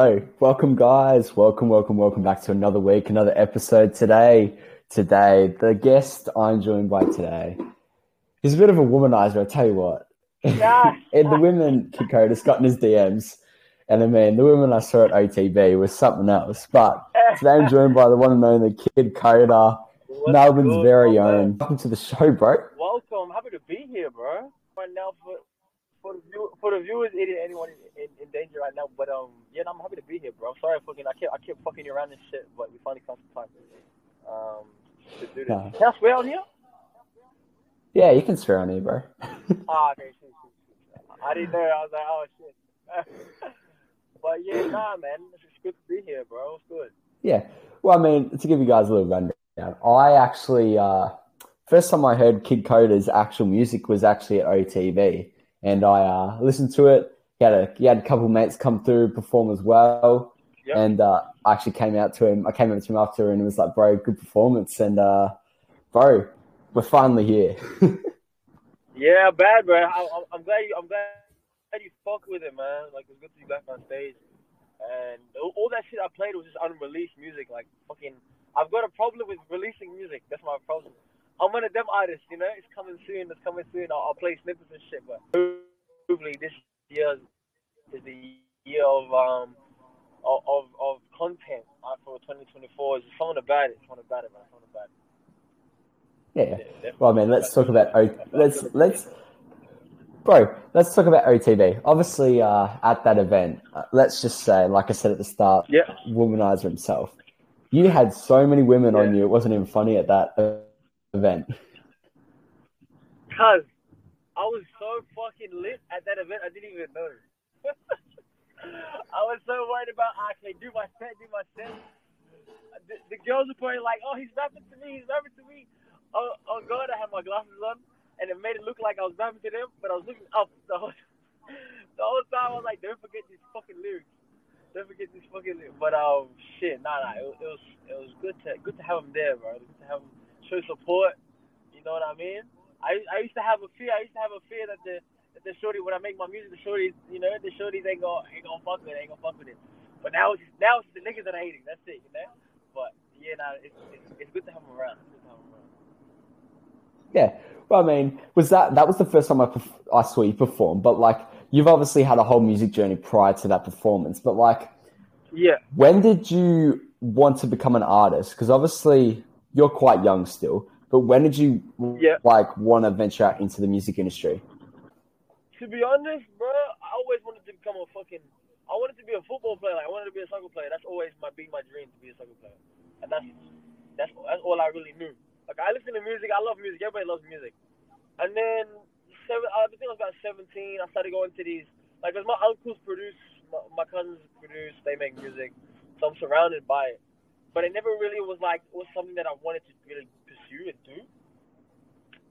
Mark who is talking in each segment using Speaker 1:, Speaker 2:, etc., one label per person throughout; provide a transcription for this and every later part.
Speaker 1: Hello, welcome guys. Welcome, welcome, welcome back to another week, another episode today. Today, the guest I'm joined by today is a bit of a womanizer, I tell you what.
Speaker 2: Yeah.
Speaker 1: and the women Kiid Koda's got in his DMs. And I mean, the women I saw at OTB was something else. But today I'm joined by the one and only Kiid Koda,
Speaker 2: What's
Speaker 1: Melbourne's
Speaker 2: good,
Speaker 1: very own. Welcome to the show, bro.
Speaker 2: Welcome. Happy to be here, bro. Right now, for for the view, for the viewers, anyone in, in, danger right now. But um, yeah, I'm happy to be here, bro. I'm Sorry, fucking, I kept I kept fucking you around and shit, but we finally found some time. Um, to do this.
Speaker 1: Nah.
Speaker 2: Can I swear on here?
Speaker 1: Yeah, you can swear on here, bro.
Speaker 2: Ah, okay, shit, shit, shit. I didn't know. I was like, oh shit. but yeah, nah, man, it's good to be here, bro. It's good.
Speaker 1: Yeah. Well, I mean, to give you guys a little rundown, I actually, uh, first time I heard Kiid Koda's actual music was actually at OTB, and I uh, listened to it. He had a he had a couple of mates come through perform as well,
Speaker 2: Yep.
Speaker 1: and uh, I actually came out to him. I came up to him after, and it was like, "Bro, good performance," and uh, "Bro, we're finally here."
Speaker 2: Yeah, bad, bro. I, I'm, I'm glad you. I'm glad you fuck with it, man. Like it's good to be back on stage. And all, all that shit I played was just unreleased music. Like fucking, I've got a problem with releasing music. That's my problem. I'm one of them artists, you know. It's coming soon. It's coming soon. I'll, I'll play snippets and shit. But hopefully this year is the year of um of of, of content uh, for 2024. Is something about it. Something about it, man. Something about it.
Speaker 1: yeah.
Speaker 2: Yeah.
Speaker 1: Well, man, let's talk about o- let's let's bro. Let's talk about OTB. Obviously, uh, at that event, uh, let's just say, like I said at the start,
Speaker 2: Yeah.
Speaker 1: womanizer himself. You had so many women on you; it wasn't even funny at that event.
Speaker 2: Cause I was so fucking lit at that event, I didn't even know. I was so worried about okay, do my set, do my set. The, the girls were probably like, "Oh, he's rapping to me, he's rapping to me." Oh, oh God, I had my glasses on, and it made it look like I was rapping to them, but I was looking up the whole, the whole time. I was like, "Don't forget these fucking lyrics. Don't forget these fucking lyrics." But um, shit, nah, nah, it, it was it was good to good to have them there, bro. Good to have them show support. You know what I mean? I I used to have a fear. I used to have a fear that the that the shorty when I make my music, the shorties, you know, the shorties ain't gonna ain't gonna fuck with it, ain't gonna fuck with it. But now it's now it's the niggas that are hating. That's it, you know. But yeah, nah, it's it's, it's good to have them around. It's good to have them around.
Speaker 1: Yeah. Well, I mean, was that that was the first time I perf- I saw you perform? But like, you've obviously had a whole music journey prior to that performance. But like,
Speaker 2: Yeah.
Speaker 1: when did you want to become an artist? Because obviously you're quite young still. But when did you
Speaker 2: Yeah.
Speaker 1: like want to venture out into the music industry?
Speaker 2: To be honest, bro, I always wanted to become a fucking. I wanted to be a football player. Like, I wanted to be a soccer player. That's always my be my dream to be a soccer player. And that's that's that's all I really knew. Like I listen to music. I love music. Everybody loves music. And then seven. Uh, I think I was about seventeen. I started going to these. like because my uncles produce, my, my cousins produce. They make music, so I'm surrounded by it. But it never really was like it was something that I wanted to really pursue and do.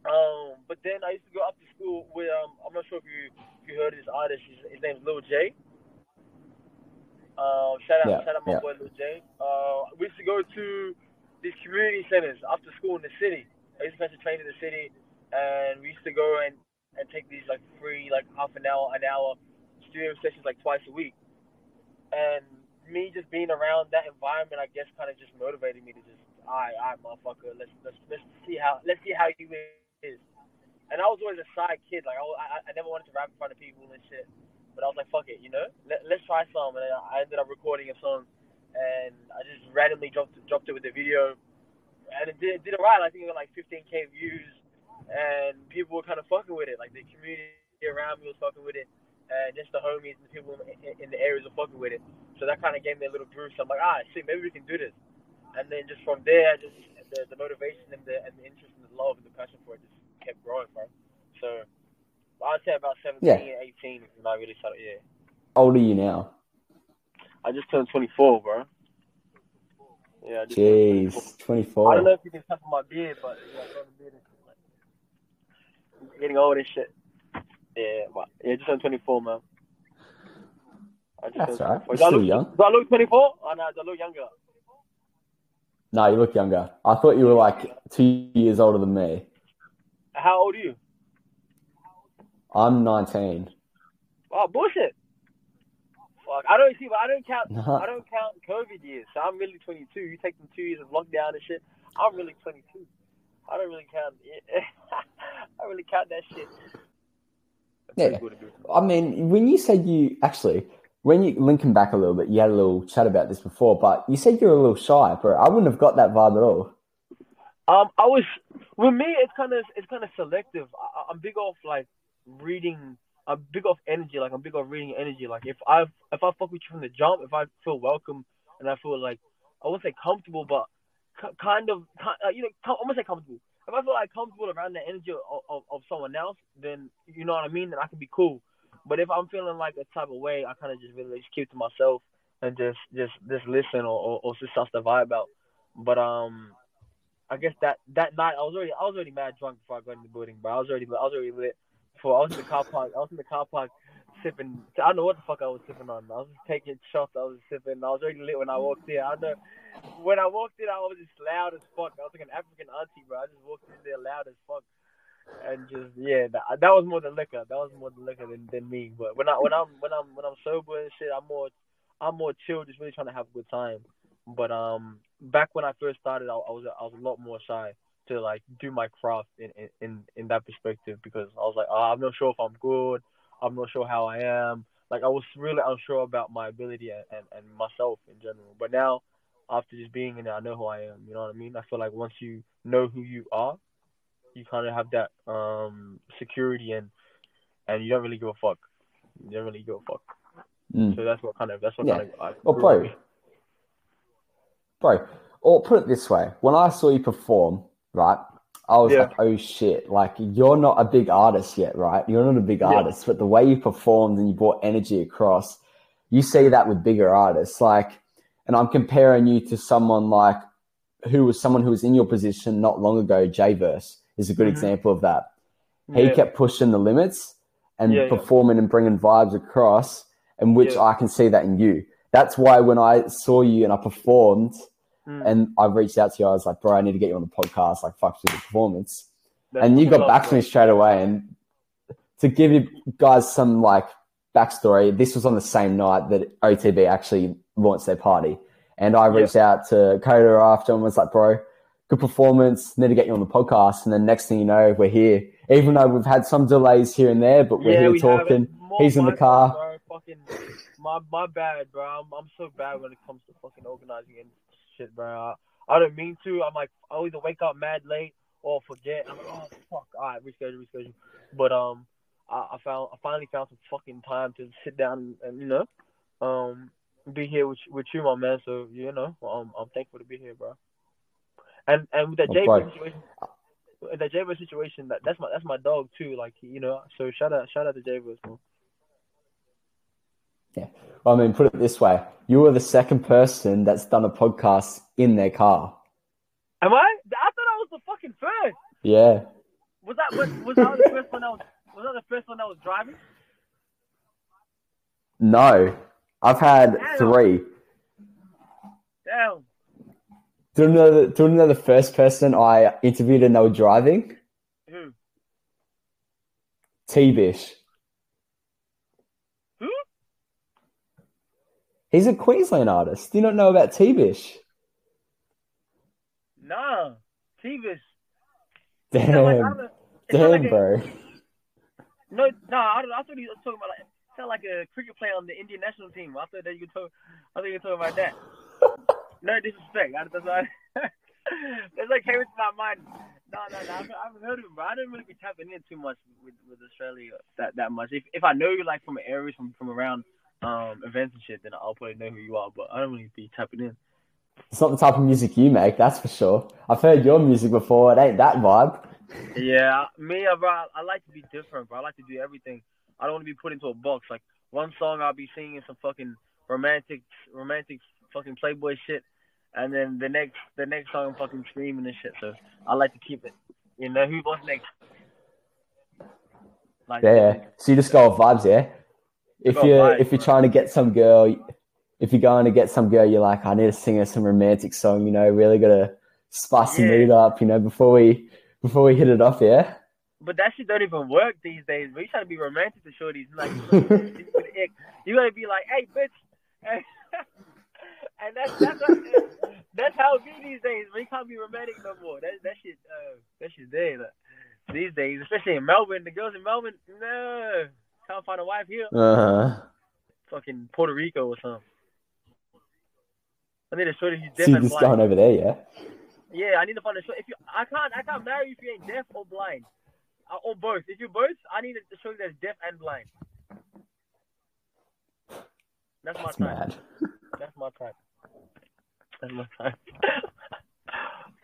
Speaker 2: Um, but then I used to go up to school with um, I'm not sure if you if you heard of this artist. His, his name's Lil J. Um, shout out,
Speaker 1: Yeah,
Speaker 2: shout out my
Speaker 1: yeah.
Speaker 2: boy Lil J. Uh, we used to go to these community centers after school in the city. I used to catch a train to the city, and we used to go and and take these like free like half an hour, an hour studio sessions like twice a week. And me just being around that environment, I guess, kind of just motivated me to just, all right, all right, motherfucker, let's let's let's see how let's see how you is. And I was always a shy kid, like I, I, I never wanted to rap in front of people and shit. But I was like, fuck it, you know, Let, let's try some. And I ended up recording a song, and I just randomly dropped dropped it with the video, and it did, it did alright. I think it got like 15k views, and people were kind of fucking with it. Like the community around me was fucking with it, and just the homies and the people in, the areas were fucking with it. So that kind of gave me a little boost. I'm like, ah, shit, maybe we can do this. And then just from there, just the, the motivation and the and the interest and the love and the passion for it just kept growing, bro. So I'd say about 17,
Speaker 1: Yeah.
Speaker 2: 18 when I really started. Yeah,
Speaker 1: How old are you now?
Speaker 2: I just turned 24, bro. Yeah, I 24.
Speaker 1: Jeez, twenty four.
Speaker 2: I don't know if you can tell from my beard, but yeah, I beard like, I'm getting old and shit. Yeah, but yeah, just turned 24, man. I just
Speaker 1: That's
Speaker 2: turned
Speaker 1: right.
Speaker 2: 24.
Speaker 1: You're
Speaker 2: Do I
Speaker 1: still
Speaker 2: look,
Speaker 1: young.
Speaker 2: Do I look 24? Oh, no, I look younger?
Speaker 1: No, you look younger. I thought you were like two years older than me.
Speaker 2: How old are you?
Speaker 1: I'm nineteen.
Speaker 2: Oh, bullshit. fuck. I don't see, but I don't count. I don't count COVID years. So I'm really 22. You take them two years of lockdown and shit. I'm really 22. I don't really count. I really count that shit. That's
Speaker 1: Yeah.
Speaker 2: pretty good to do.
Speaker 1: I mean, when you said you actually, when you linking back a little bit, you had a little chat about this before, but you said you're a little shy, bro. I wouldn't have got that vibe at all.
Speaker 2: Um, I was with me. It's kind of it's kind of selective. I, I'm big off like reading. I'm big off energy. Like I'm big off reading energy. Like if I if I fuck with you from the jump, if I feel welcome and I feel like I won't say comfortable, but kind of uh, you know I'm gonna say comfortable. If I feel like comfortable around the energy of, of, of someone else, then you know what I mean. Then I can be cool. But if I'm feeling like a type of way, I kind of just really just keep to myself and just just just listen or or, or just suss the vibe out. But um, I guess that that night I was already I was already mad drunk before I got in the building, bro. I was already I was already lit. Before I was in the car park, I was in the car park sipping. I don't know what the fuck I was sipping on. I was just taking shots. I was sipping. I was already lit when I walked in. I know when I walked in, I was just loud as fuck. I was like an African auntie, bro. I just walked in there loud as fuck, and just yeah, that, that was more than liquor. That was more than liquor than, than me. But when I when I'm when I'm when I'm sober and shit, I'm more I'm more chill, just really trying to have a good time. But um, back when I first started, I, I was I was a lot more shy to like do my craft in in in that perspective because I was like, oh, I'm not sure if I'm good. I'm not sure how I am. Like I was really unsure about my ability and, and, and myself in general. But now, after just being in it, I know who I am. You know what I mean? I feel like once you know who you are, you kind of have that um security and and you don't really give a fuck. You don't really give a fuck.
Speaker 1: Mm.
Speaker 2: So that's what kind of that's what
Speaker 1: Yeah.
Speaker 2: kind of
Speaker 1: Well, bro, bro, or put it this way: when I saw you perform, right, I was
Speaker 2: Yeah.
Speaker 1: like, "Oh shit!" Like you're not a big artist yet, right? You're not a big
Speaker 2: Yeah.
Speaker 1: artist, but the way you performed and you brought energy across, you see that with bigger artists. Like, and I'm comparing you to someone like who was someone who was in your position not long ago. Jverse is a good
Speaker 2: Mhm.
Speaker 1: example of that. He
Speaker 2: Yeah.
Speaker 1: kept pushing the limits and
Speaker 2: Yeah,
Speaker 1: performing and bringing vibes across, and which. I can see that in you. That's why when I saw you and I performed
Speaker 2: Mm.
Speaker 1: and I reached out to you, I was like, bro, I need to get you on the podcast. Like, fuck with the performance.
Speaker 2: That's
Speaker 1: and you got
Speaker 2: love,
Speaker 1: back to me straight away. And to give you guys some like backstory, this was on the same night that OTB actually launched their party. And I reached out to Koda after and was like, bro, good performance. Need to get you on the podcast. And then next thing you know, we're here. Even though we've had some delays here and there, but we're
Speaker 2: yeah,
Speaker 1: here
Speaker 2: we
Speaker 1: talking. He's in the car.
Speaker 2: Bro. Fucking my my bad, bro. I'm I'm so bad when it comes to fucking organizing and shit, bro. I, I don't mean to. I'm like I either wake up mad late or forget. I'm like, oh fuck, all right, reschedule, reschedule. But um, I, I found I finally found some fucking time to sit down and you know, um, be here with with you, my man. So you know, um, I'm thankful to be here, bro. And and with the
Speaker 1: Oh,
Speaker 2: J situation, with that J situation, that that's my that's my dog too. Like you know, so shout out shout out to J man.
Speaker 1: I mean, put it this way you were the second person that's done a podcast in their car.
Speaker 2: Am I? I thought I was the fucking first.
Speaker 1: Yeah.
Speaker 2: Was that was, was that the first one that was was that the first one that was driving?
Speaker 1: No. I've had
Speaker 2: Damn.
Speaker 1: three.
Speaker 2: Damn.
Speaker 1: Do you know the, do you know the first person I interviewed and they were driving?
Speaker 2: Who?
Speaker 1: T Bish.
Speaker 2: Who?
Speaker 1: He's a Queensland artist. Do you not know about T Bish?
Speaker 2: Nah. Tevis. Is that like, I
Speaker 1: Damn.
Speaker 2: don't know, is that like
Speaker 1: Damn,
Speaker 2: a-
Speaker 1: bro.
Speaker 2: No, no, I, I thought he was talking about like sound like a cricket player on the Indian national team. I thought that you could talk. I thought you were talking about that. no disrespect. I, that's why. that's like came into my mind. No, no, no. I haven't, I haven't heard of him, but I don't really be tapping in too much with with Australia that that much. If if I know you like from areas from from around um events and shit, then I'll probably know who you are. But I don't really be tapping in.
Speaker 1: It's not the type of music you make, that's for sure. I've heard your music before. It ain't that vibe.
Speaker 2: Yeah, me, uh, bro. I like to be different, bro. I like to do everything. I don't want to be put into a box. Like one song, I'll be singing is some fucking romantic, romantic fucking Playboy shit, and then the next, the next song, I'm fucking screaming and shit. So I like to keep it. You know, who was next? Like,
Speaker 1: Yeah, yeah. So you just go off vibes, yeah? If you're
Speaker 2: vibes,
Speaker 1: if you're trying to get some girl, if you're going to get some girl, you're like, I need to sing her some romantic song. You know, really got to spice the
Speaker 2: Yeah.
Speaker 1: mood up. You know, before we before we hit it off, yeah.
Speaker 2: but that shit don't even work these days. We you trying to be romantic to shorties, like you gotta be like, hey, bitch, and that's that's that's how it be these days. We can't be romantic no more. That that shit, uh, that shit's dead. Like, these days, especially in Melbourne, the girls in Melbourne, no, can't find a wife here.
Speaker 1: Uh-huh.
Speaker 2: Fucking Puerto Rico or something. I need a shorty who's
Speaker 1: so
Speaker 2: deaf
Speaker 1: just
Speaker 2: blind.
Speaker 1: going over there, yeah?
Speaker 2: Yeah, I need to find a shorty. If you, I can't, I can't marry you if you ain't deaf or blind, uh, or both. If you're both, I need a shorty that's deaf and blind. That's my type.
Speaker 1: mad.
Speaker 2: That's my type. That's my type.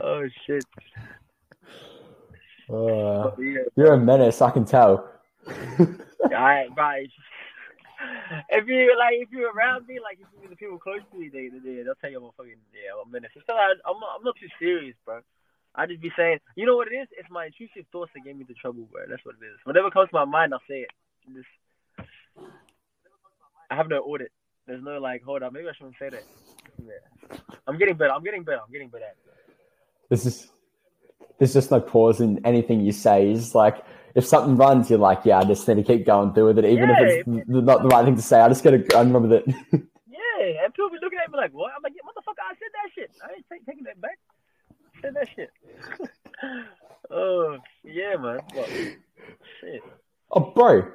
Speaker 2: oh shit.
Speaker 1: Uh, you're a menace, I can tell.
Speaker 2: Alright, right. If you like, if you're around me, like if you're the people close to me, they, they they'll tell you I'm a fucking yeah, I'm a menace. It's I, I'm not, I'm not too serious, bro. I just be saying, you know what it is? It's my intrusive thoughts that get me into trouble, bro. That's what it is. Whatever comes to my mind, I'll say it. Just, I have no audit. There's no like, hold up, maybe I shouldn't say that. Yeah. I'm getting better. I'm getting better. I'm getting better. at it.
Speaker 1: There's just, there's just no pause in anything you say. It's like, if something runs, you're like, yeah, I just need to keep going through with it, even
Speaker 2: Yeah,
Speaker 1: if it's not the right thing to say. I just gotta I remember that.
Speaker 2: Yeah, and people be looking at me like, what? I'm like, yeah, motherfucker, I said that shit. I ain't take, taking that back. I said that shit. oh, yeah, man. Well, shit.
Speaker 1: oh, bro.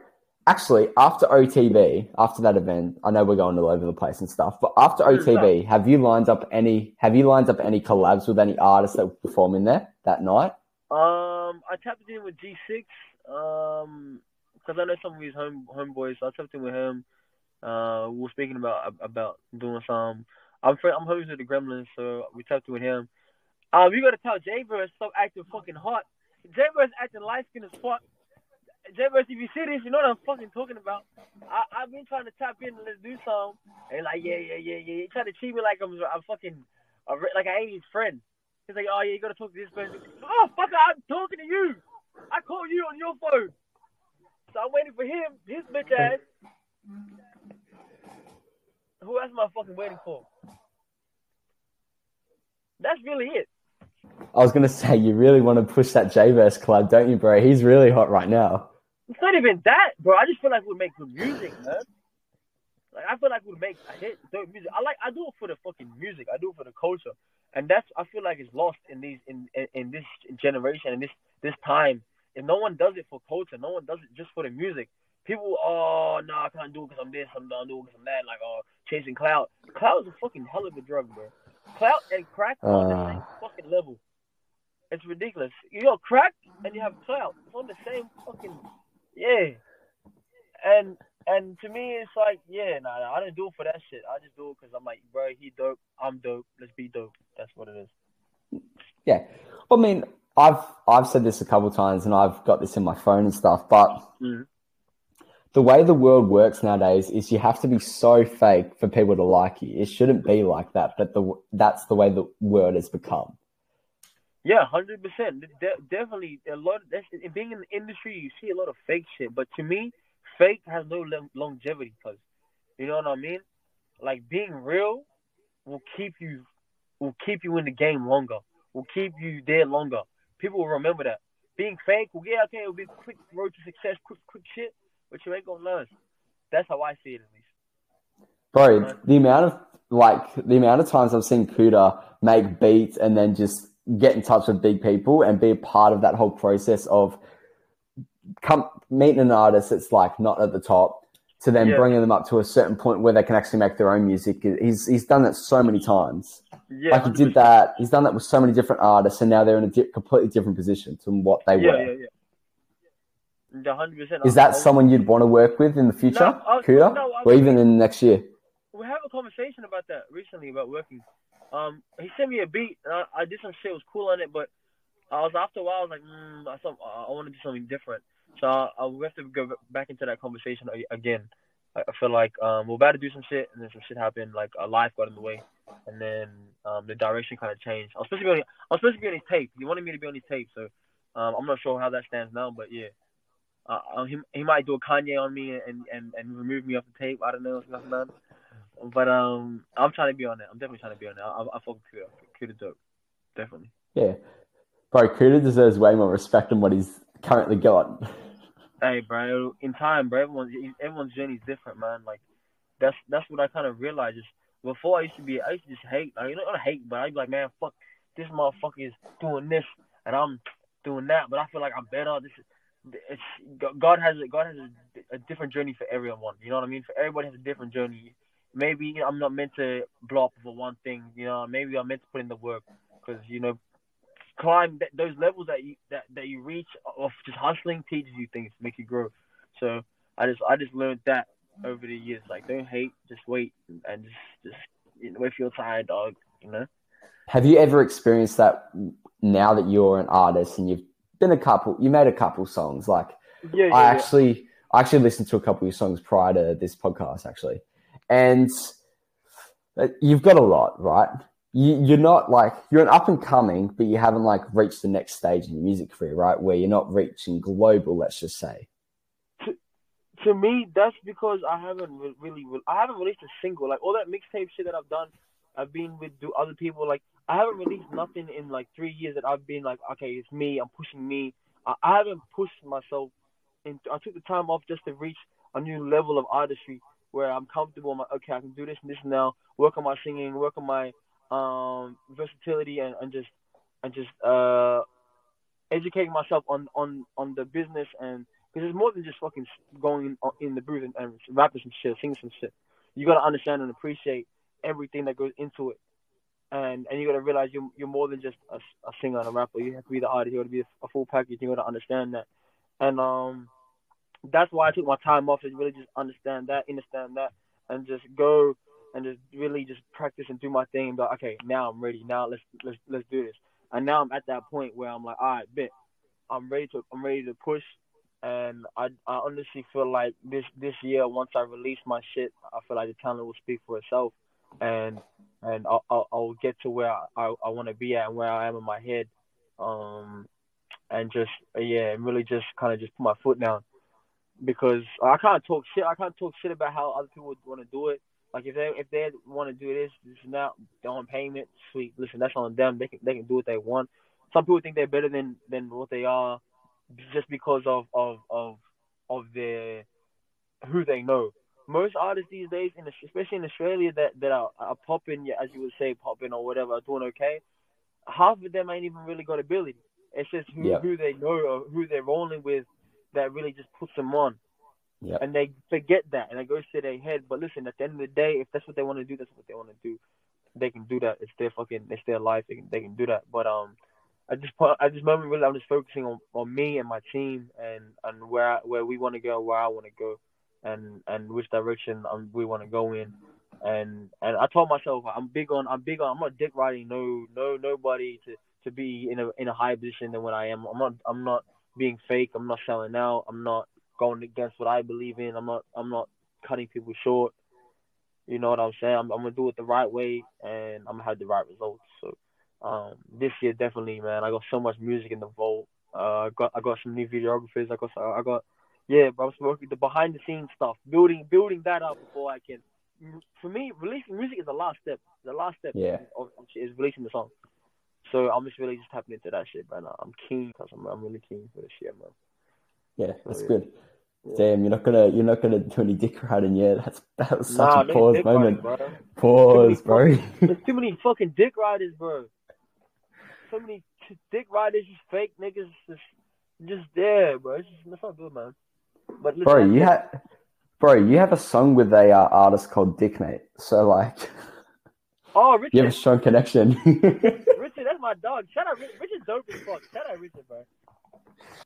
Speaker 1: Actually, after OTB, after that event, I know we're going all over the place and stuff, but after
Speaker 2: Mm,
Speaker 1: OTB, have you lined up any? Have you lined up any collabs with any artists that will perform in there that night?
Speaker 2: Um, I tapped in with G6, um, because I know some of his home homeboys. So I tapped in with him. Uh, we were speaking about about doing some. I'm fr- I'm homies with the Gremlins, so we tapped in with him. Um, you gotta tell J-Verse stop acting fucking hot. J-Verse acting light skinned as fuck. J-Verse, if you see this, you know what I'm fucking talking about. I I've been trying to tap in and let's do some, and like yeah yeah yeah yeah, he trying to treat me like I'm I'm fucking a like I ain't his friend. He's like, oh yeah, you gotta talk to this person. Oh fucker, I'm talking to you. I call you on your phone. So I'm waiting for him, his bitch ass. Who else am I fucking waiting for? That's really it.
Speaker 1: I was gonna say you really want to push that J-Verse club, don't you, bro? He's really hot right now.
Speaker 2: It's not even that, bro. I just feel like we'd make good music, man. Like I feel like we'd make a hit, dope music. I like I do it for the fucking music. I do it for the culture, and that's I feel like it's lost in these in in, in this generation and this this time. If no one does it for culture, no one does it just for the music. People, oh no, I can't do it because I'm this, I'm not doing it because I'm that. Like, oh, chasing clout. Clout is a fucking hell of a drug, bro. Clout and crack are on the
Speaker 1: Uh.
Speaker 2: same fucking level. It's ridiculous. You got crack and you have clout. It's on the same fucking yeah. And and to me, it's like yeah, nah, nah I didn't do it for that shit. I just do it because I'm like, bro, he dope, I'm dope. Let's be dope. That's what it is.
Speaker 1: Yeah. I mean, I've I've said this a couple times, and I've got this in my phone and stuff. But
Speaker 2: Mhm.
Speaker 1: the way the world works nowadays is you have to be so fake for people to like you. It shouldn't be like that, but the that's the way the world has become.
Speaker 2: Yeah, hundred percent. Definitely a lot. Of, that's, being in the industry, you see a lot of fake shit. But to me, fake has no lo- longevity. Cause you know what I mean. Like being real will keep you will keep you in the game longer. Will keep you there longer. People will remember that. Being fake, well, yeah, okay, it'll be quick road to success, quick, quick shit, but you ain't gonna learn. That's how I see it, at least.
Speaker 1: Bro, the amount of like the amount of times I've seen Kuda make beats and then just get in touch with big people and be a part of that whole process of come meeting an artist that's like not at the top to then
Speaker 2: Yeah.
Speaker 1: bringing them up to a certain point where they can actually make their own music. He's he's done that so many times.
Speaker 2: Yeah,
Speaker 1: like he did
Speaker 2: 100%.
Speaker 1: that. He's done that with so many different artists, and now they're in a di- completely different position to what they
Speaker 2: Yeah,
Speaker 1: were.
Speaker 2: yeah, yeah. The hundred percent.
Speaker 1: Is that someone you'd want to work with in the future,
Speaker 2: No,
Speaker 1: Kuda,
Speaker 2: no,
Speaker 1: or even in the next year?
Speaker 2: we had a conversation about that recently about working. Um, he sent me a beat. I, I did some shit. It was cool on it, but I was after a while. I was like, mm, I, I want to do something different. So I, we have to go back into that conversation again. I, feel like um, we're about to do some shit, and then some shit happened. Like a life got in the way, and then um, the direction kind of changed. I was supposed to be on. I was supposed to be on his tape. He wanted me to be on his tape, so um, I'm not sure how that stands now. But yeah. Uh, uh, he, he might do a Kanye on me and, and, and remove me off the tape. I don't know. Nothing done. But um, I'm trying to be on it. I'm definitely trying to be on it. I, I, I fuck Kuda. Kuda dope. Definitely.
Speaker 1: Yeah. Bro, Kuda deserves way more respect than what he's currently got?
Speaker 2: Hey, bro, in time, bro, everyone's everyone's journey is different, man. Like that's that's what I kind of realized. Is before I used to be, I used to just hate. Like, you know, not hate, but I'd be like, man, fuck, this motherfucker is doing this, and I'm doing that. But I feel like I'm better. This is it's God has God has a, a, different journey for everyone. You know what I mean? For everybody has a different journey. Maybe I'm not meant to blow up for one thing. You know, maybe I'm meant to put in the work because you know, climb th- those levels that you that, that you reach of just hustling teaches you things, makes you grow. So I just I just learned that over the years. Like, don't hate, just wait and just just you know, if you're tired, dog. You know.
Speaker 1: Have you ever experienced that now that you're an artist and you've been a couple, you made a couple songs. Like
Speaker 2: yeah, yeah,
Speaker 1: I
Speaker 2: yeah.
Speaker 1: actually, I actually listened to a couple of your songs prior to this podcast, actually, and uh, you've got a lot, right? You, you're not like you're an up and coming, but you haven't like reached the next stage in your music career, right? Where you're not reaching global, let's just say.
Speaker 2: To, to me, that's because I haven't really, I haven't released a single. Like all that mixtape shit that I've done, I've been with other people. Like I haven't released nothing in like three years that I've been like, okay, it's me. I'm pushing me. I, I haven't pushed myself. And I took the time off just to reach a new level of artistry where I'm comfortable. I'm like, okay, I can do this and this now. Work on my singing. Work on my um versatility and, and just and just uh educating myself on on on the business and because it's more than just fucking going in, in the booth and, and rapping some shit, singing some shit. You gotta understand and appreciate everything that goes into it and and you got to realize you're you're more than just a, a singer and a rapper. You have to be the artist. You got to be a, a, full package. You got to understand that, and um, that's why I took my time off to really just understand that, understand that, and just go and just really just practice and do my thing. But okay, now I'm ready. Now let's let's let's do this. And now I'm at that point where I'm like, all right, bit, I'm ready to I'm ready to push. And I I honestly feel like this this year once I release my shit, I feel like the talent will speak for itself. And and I'll, I'll, I'll get to where I, I want to be at and where I am in my head, um, and just yeah, and really just kind of just put my foot down because I can't talk shit. I can't talk shit about how other people want to do it. Like if they if they want to do this, this is not they're on payment. Sweet, listen, that's on them. They can they can do what they want. Some people think they're better than than what they are, just because of of of of their who they know most artists these days, in especially in Australia, that that are, are popping, as you would say, popping or whatever, are doing okay. Half of them ain't even really got ability. It's just who,
Speaker 1: yeah.
Speaker 2: who they know or who they're rolling with that really just puts them on.
Speaker 1: Yeah.
Speaker 2: And they forget that and it goes to their head. But listen, at the end of the day, if that's what they want to do, that's what they want to do. They can do that. It's their fucking, it's their life. They can, they can do that. But um, I just at this moment, really, I'm just focusing on, on me and my team and and where where we want to go, where I want to go and and which direction um, we want to go in. And and I told myself I'm big on I'm big on I'm not dick riding no no nobody to to be in a in a higher position than what I am. I'm not I'm not being fake. I'm not selling out. I'm not going against what I believe in. I'm not I'm not cutting people short. You know what I'm saying? I'm, I'm gonna do it the right way, and I'm gonna have the right results. So um, this year definitely, man, I got so much music in the vault. Uh, I got I got some new videographers. I got I got yeah, but I was working the behind the scenes stuff, building building that up before I can. For me, releasing music is the last step. The last step
Speaker 1: yeah.
Speaker 2: of, is releasing the song. So I'm just really just tapping into that shit right now. I'm keen because I'm I'm really keen for this shit, man.
Speaker 1: Yeah, that's so, yeah. good. Yeah. Damn, you're not gonna you're not gonna do any dick riding yet. That's that was such
Speaker 2: nah,
Speaker 1: a pause moment.
Speaker 2: Riding,
Speaker 1: pause, bro.
Speaker 2: There's too many fucking dick riders, bro. So many dick riders, just fake niggas, just just there, bro. It's just, that's not good, man. But listen,
Speaker 1: bro, you have, bro, you have a song with a uh, artist called Dick Mate. So like,
Speaker 2: oh, Richard,
Speaker 1: you have a strong connection.
Speaker 2: Richard, that's my dog. Shout out, Richard's dope as fuck. Shout out, Richard, bro.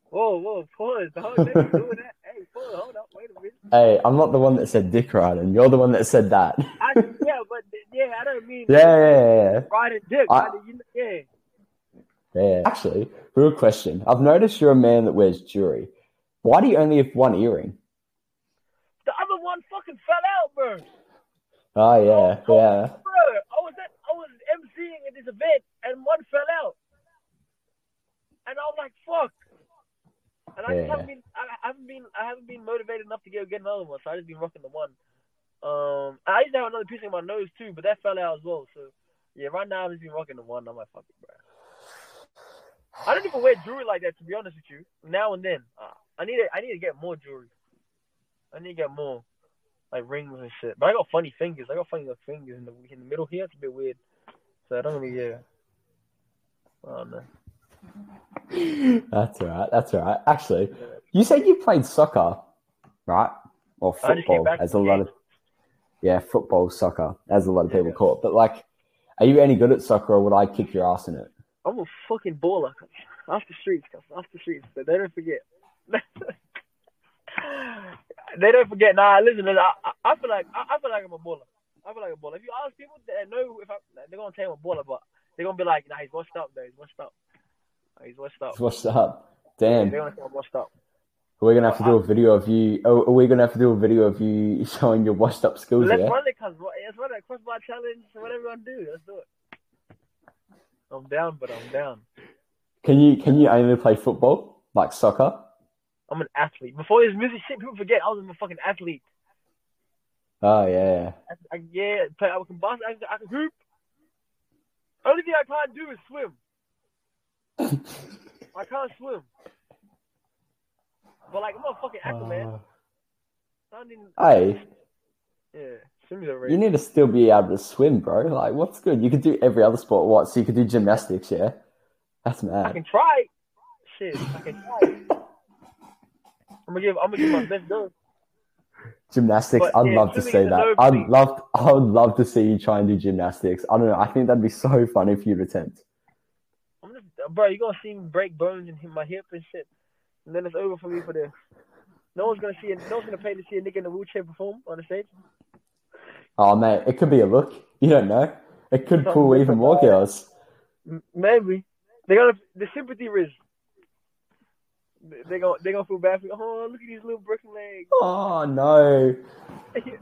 Speaker 2: Whoa, whoa, pause, dog. doing that. Hey, pause, hold up, wait a minute.
Speaker 1: Hey, I'm not the one that said dick riding. You're the one that said that.
Speaker 2: I, yeah, but yeah, I don't mean.
Speaker 1: Yeah, yeah, yeah.
Speaker 2: Riding dick.
Speaker 1: I,
Speaker 2: riding, yeah.
Speaker 1: Yeah. Actually, real question. I've noticed you're a man that wears jewelry. Why do you only have one earring?
Speaker 2: The other one fucking fell out, bro.
Speaker 1: Oh yeah,
Speaker 2: oh,
Speaker 1: yeah.
Speaker 2: Bro, I was at, I was emceeing at this event and one fell out, and I was like, "Fuck!" And I
Speaker 1: Yeah.
Speaker 2: haven't been, I haven't been, I haven't been motivated enough to go get another one, so I just been rocking the one. Um, I used to have another piercing in my nose too, but that fell out as well. So yeah, right now I've just been rocking the one. I'm like, fuck it, bro. I don't even wear jewelry like that to be honest with you. Now and then, uh, I need to, I need to get more jewelry. I need to get more like rings and shit. But I got funny fingers. I got funny little fingers in the in the middle here. It's a bit weird. So I don't really yeah. Oh, I don't.
Speaker 1: That's all right. That's all right. Actually, you said you played soccer, right? Or
Speaker 2: I just came
Speaker 1: football, as a lot of yeah, football, soccer, as a lot of people
Speaker 2: Yeah.
Speaker 1: call it. But like, are you any good at soccer, or would I kick your ass in it?
Speaker 2: I'm a fucking baller. Off the streets. Off the streets. But they don't forget. they don't forget. Nah, listen. I, I, feel like I, I feel like I'm a baller. I feel like a baller. If you ask people that know if I, they're gonna tell me I'm a baller, but they're gonna be like, nah, he's washed up, though. He's washed up. He's washed up.
Speaker 1: Washed up? Damn.
Speaker 2: They're gonna say washed up.
Speaker 1: We're gonna have to do a video of you. Oh, are we gonna have to do a video of you showing your washed up skills?
Speaker 2: Let's
Speaker 1: Yeah.
Speaker 2: run it, cuz. Let's run it. Crossbar challenge. Whatever I do, let's do it. I'm down, but I'm down.
Speaker 1: Can you can you only play football like soccer?
Speaker 2: I'm an athlete. Before this music shit, people forget I was a fucking athlete.
Speaker 1: Oh yeah.
Speaker 2: I, I, yeah, play, I can box, I, I can hoop. Only thing I can't do is swim. I can't swim. But like I'm a fucking actor, man.
Speaker 1: Uh,
Speaker 2: I
Speaker 1: hey,
Speaker 2: yeah,
Speaker 1: you need to still be able to swim, bro. Like, what's good? You could do every other sport. What? So you could do gymnastics, yeah? That's mad.
Speaker 2: I can try. Shit, I can try. I'm gonna give, I'm gonna give my best go.
Speaker 1: Gymnastics.
Speaker 2: But,
Speaker 1: I'd
Speaker 2: yeah,
Speaker 1: love to see that. I'd love. I would love to see you try and do gymnastics. I don't know. I think that'd be so fun if you'd attempt.
Speaker 2: I'm just, bro, you're gonna see me break bones and hit my hip and shit, and then it's over for me for this. No one's gonna see, a, no one's gonna pay to see a nigga in a wheelchair perform on the stage.
Speaker 1: Oh mate, it could be a look. You don't know. It could pull even more girls.
Speaker 2: Maybe they gonna the sympathy risk. They gonna they gonna feel bad for you. Oh, look at these little broken legs.
Speaker 1: Oh no.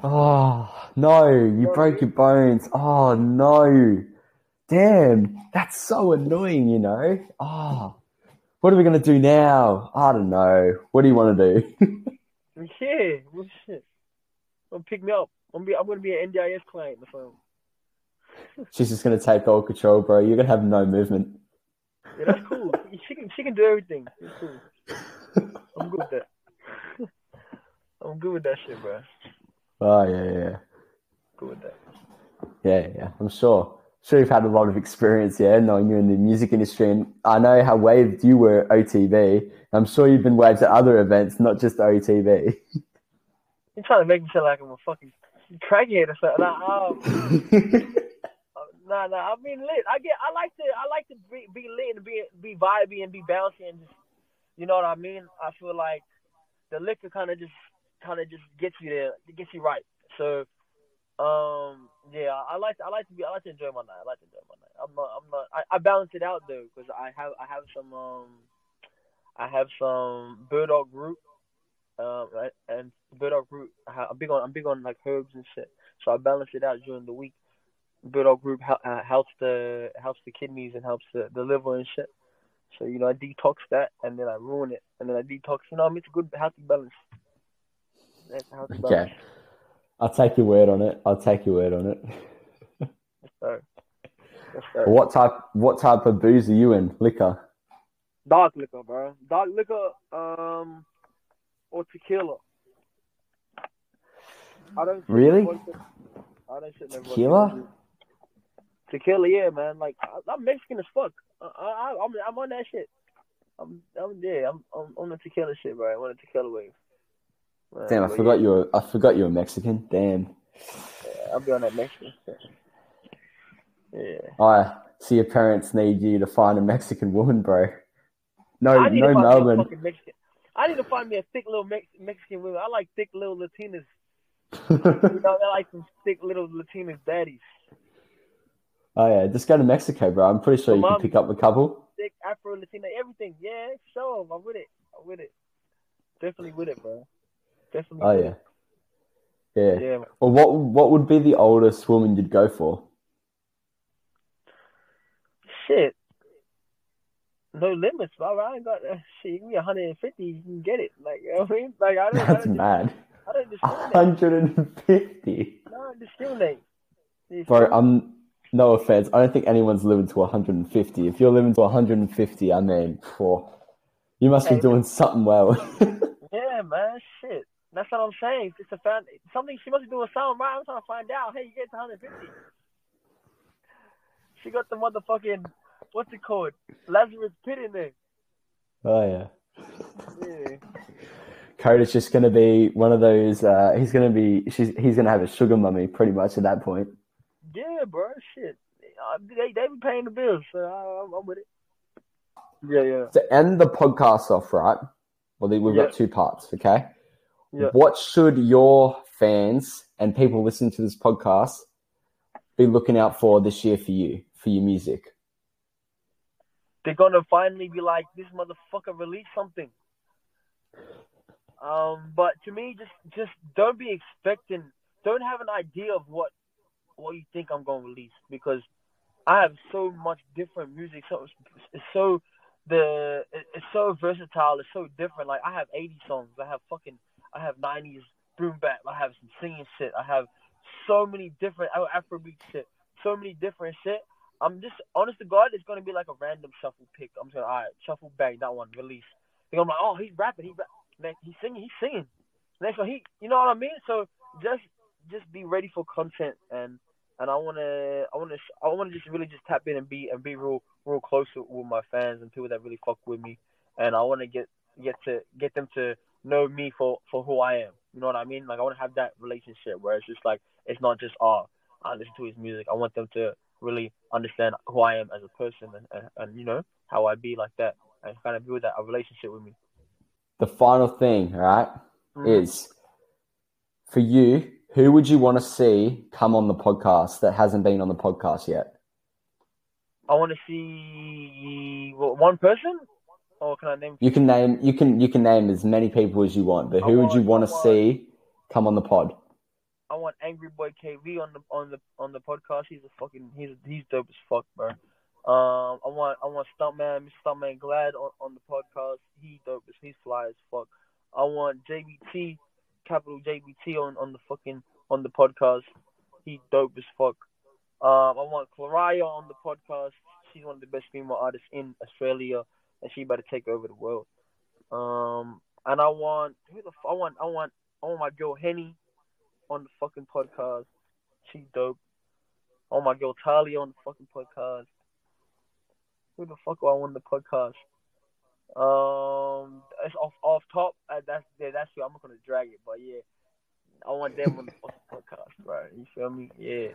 Speaker 1: Oh no, you
Speaker 2: Sorry.
Speaker 1: broke your bones. Oh no. Damn, that's so annoying, you know. Oh, what are we gonna do now? I don't know. What do you want to do?
Speaker 2: yeah, well, shit. Gonna pick me up. I'm be I'm gonna be an NDIS client in the phone.
Speaker 1: She's just gonna take all control, bro. You're gonna have no movement.
Speaker 2: Yeah, that's cool. she can she can do everything. It's cool. I'm good with that. I'm good with that shit, bro.
Speaker 1: Oh yeah, yeah,
Speaker 2: Good with that.
Speaker 1: yeah, yeah. I'm sure. Sure, you've had a lot of experience, yeah, knowing you're in the music industry, and I know how waved you were at OTB. I'm sure you've been waved at other events, not just OTB.
Speaker 2: You're trying to make me sound like I'm a fucking crackhead or something. Nah, um, nah, nah. I mean, lit. I get. I like to. I like to be, be lit and be be vibey and be bouncy and just. You know what I mean? I feel like the liquor kind of just kind of just gets you there. It gets you right. So, um, yeah, I like to, I like to be I like to enjoy my night. I like to enjoy my night. I'm not I'm not I, I balance it out though because I have I have some um I have some Burdock root um and Burdock root. I'm big on I'm big on like herbs and shit. So I balance it out during the week. Burdock root group uh, helps the helps the kidneys and helps the, the liver and shit. So you know I detox that and then I ruin it and then I detox. You know I mean it's a good healthy balance. Healthy balance.
Speaker 1: Okay. I'll take your word on it. I'll take your word on it.
Speaker 2: So, yes, sir.
Speaker 1: What type? What type of booze are you in? Liquor.
Speaker 2: Dark liquor, bro. Dark liquor, um, or tequila. I don't
Speaker 1: Really?
Speaker 2: I don't shit
Speaker 1: Tequila?
Speaker 2: Tequila, yeah, man. Like I, I'm Mexican as fuck. I, I, I'm I'm on that shit. I'm I'm yeah. I'm I'm on the tequila shit, bro. I'm on the tequila wave. Man,
Speaker 1: Damn, I
Speaker 2: but
Speaker 1: forgot
Speaker 2: yeah,
Speaker 1: you were. I forgot you were Mexican. Damn.
Speaker 2: yeah, I'll be on that Mexican shit. Yeah.
Speaker 1: I see your parents need you to find a Mexican woman, bro. No,
Speaker 2: I
Speaker 1: no
Speaker 2: to find me a
Speaker 1: Melbourne.
Speaker 2: I need to find me a thick little Mex- Mexican woman. I like thick little Latinas. You know, I like some thick little Latinas daddies.
Speaker 1: Oh yeah, just go to Mexico, bro. I'm pretty sure you
Speaker 2: Mom.
Speaker 1: can pick up a couple.
Speaker 2: Thick Afro Latina, everything. Yeah, sure. I'm with it. I'm with it. Definitely with it, bro. Definitely.
Speaker 1: Oh
Speaker 2: with
Speaker 1: yeah,
Speaker 2: it.
Speaker 1: yeah.
Speaker 2: Yeah.
Speaker 1: Well, what what would be the oldest woman you'd go for?
Speaker 2: Shit. No limits, bro. I ain't got uh, shit. You can be 150, you can get it. Like, you know what I mean? Like, I don't, I
Speaker 1: That's
Speaker 2: don't,
Speaker 1: mad.
Speaker 2: I don't discriminate.
Speaker 1: 150,
Speaker 2: No, I discriminate.
Speaker 1: Bro. I'm no offense, I don't think anyone's living to 150. If you're living to 150, I mean, phew, you must be doing something well.
Speaker 2: Yeah, man, shit. That's what I'm saying. It's a fan. Something she must be doing something right. I'm trying to find out. Hey, you get to 150. She got the motherfucking what's it called? Lazarus Pit in there.
Speaker 1: oh yeah.
Speaker 2: Yeah.
Speaker 1: Koda's just going to be one of those. Uh, he's going to be. She's. He's going to have a sugar mummy pretty much at that point.
Speaker 2: Yeah, bro. Shit. Uh, They they be paying the bills, so I, I'm- I'm with it. Yeah, yeah.
Speaker 1: To end the podcast off, right? Well, we've
Speaker 2: Yeah.
Speaker 1: got two parts. Okay.
Speaker 2: Yeah.
Speaker 1: What should your fans and people listening to this podcast be looking out for this year for you for your music?
Speaker 2: They're gonna finally be like, this motherfucker released something. Um, but to me, just just don't be expecting. Don't have an idea of what what you think I'm gonna release because I have so much different music. So it's so the it's so versatile. It's so different. Like I have 80 songs. I have fucking I have 90s boom bap. I have some singing shit. I have so many different Afrobeat shit. So many different shit. I'm just honest to God, it's gonna be like a random shuffle pick. I'm just gonna all right, shuffle bang that one release. Then I'm like, oh, he's rapping. He's man, he's singing. He's singing. Next one, he, you know what I mean? So just just be ready for content and and I wanna I wanna I wanna just really just tap in and be and be real real close with, with my fans and people that really fuck with me, and I wanna get get to get them to know me for for who I am. You know what I mean? Like I wanna have that relationship where it's just like it's not just oh I listen to his music. I want them to really understand who I am as a person and, and, and you know how I be like that and kind of build that a relationship with me.
Speaker 1: The final thing, all right,
Speaker 2: Mhm.
Speaker 1: is for you. Who would you want to see come on the podcast that hasn't been on the podcast yet?
Speaker 2: I want to see what, one person, or can I name?
Speaker 1: You can name. You can. You can name as many people as you want. But who would you want
Speaker 2: want-
Speaker 1: to see come on the pod?
Speaker 2: I want Angry Boy KV on the on the on the podcast. He's a fucking he's he's dope as fuck, bro. Um, I want I want Stuntman, Mr. Stuntman Glad on, on the podcast. He dope as he's fly as fuck. I want JBT, capital JBT on on the fucking on the podcast. He dope as fuck. Um, I want Claraya on the podcast. She's one of the best female artists in Australia, and she about to take over the world. Um, and I want who the f- I want I want I want my girl Henny on the fucking podcast. She dope. Oh my girl Talia on the fucking podcast. Who the fuck do I want the podcast? Um, it's off off top. Uh, that's yeah, that's you. I'm not gonna drag it, but yeah, I want them on the podcast, bro. You feel me? Yeah.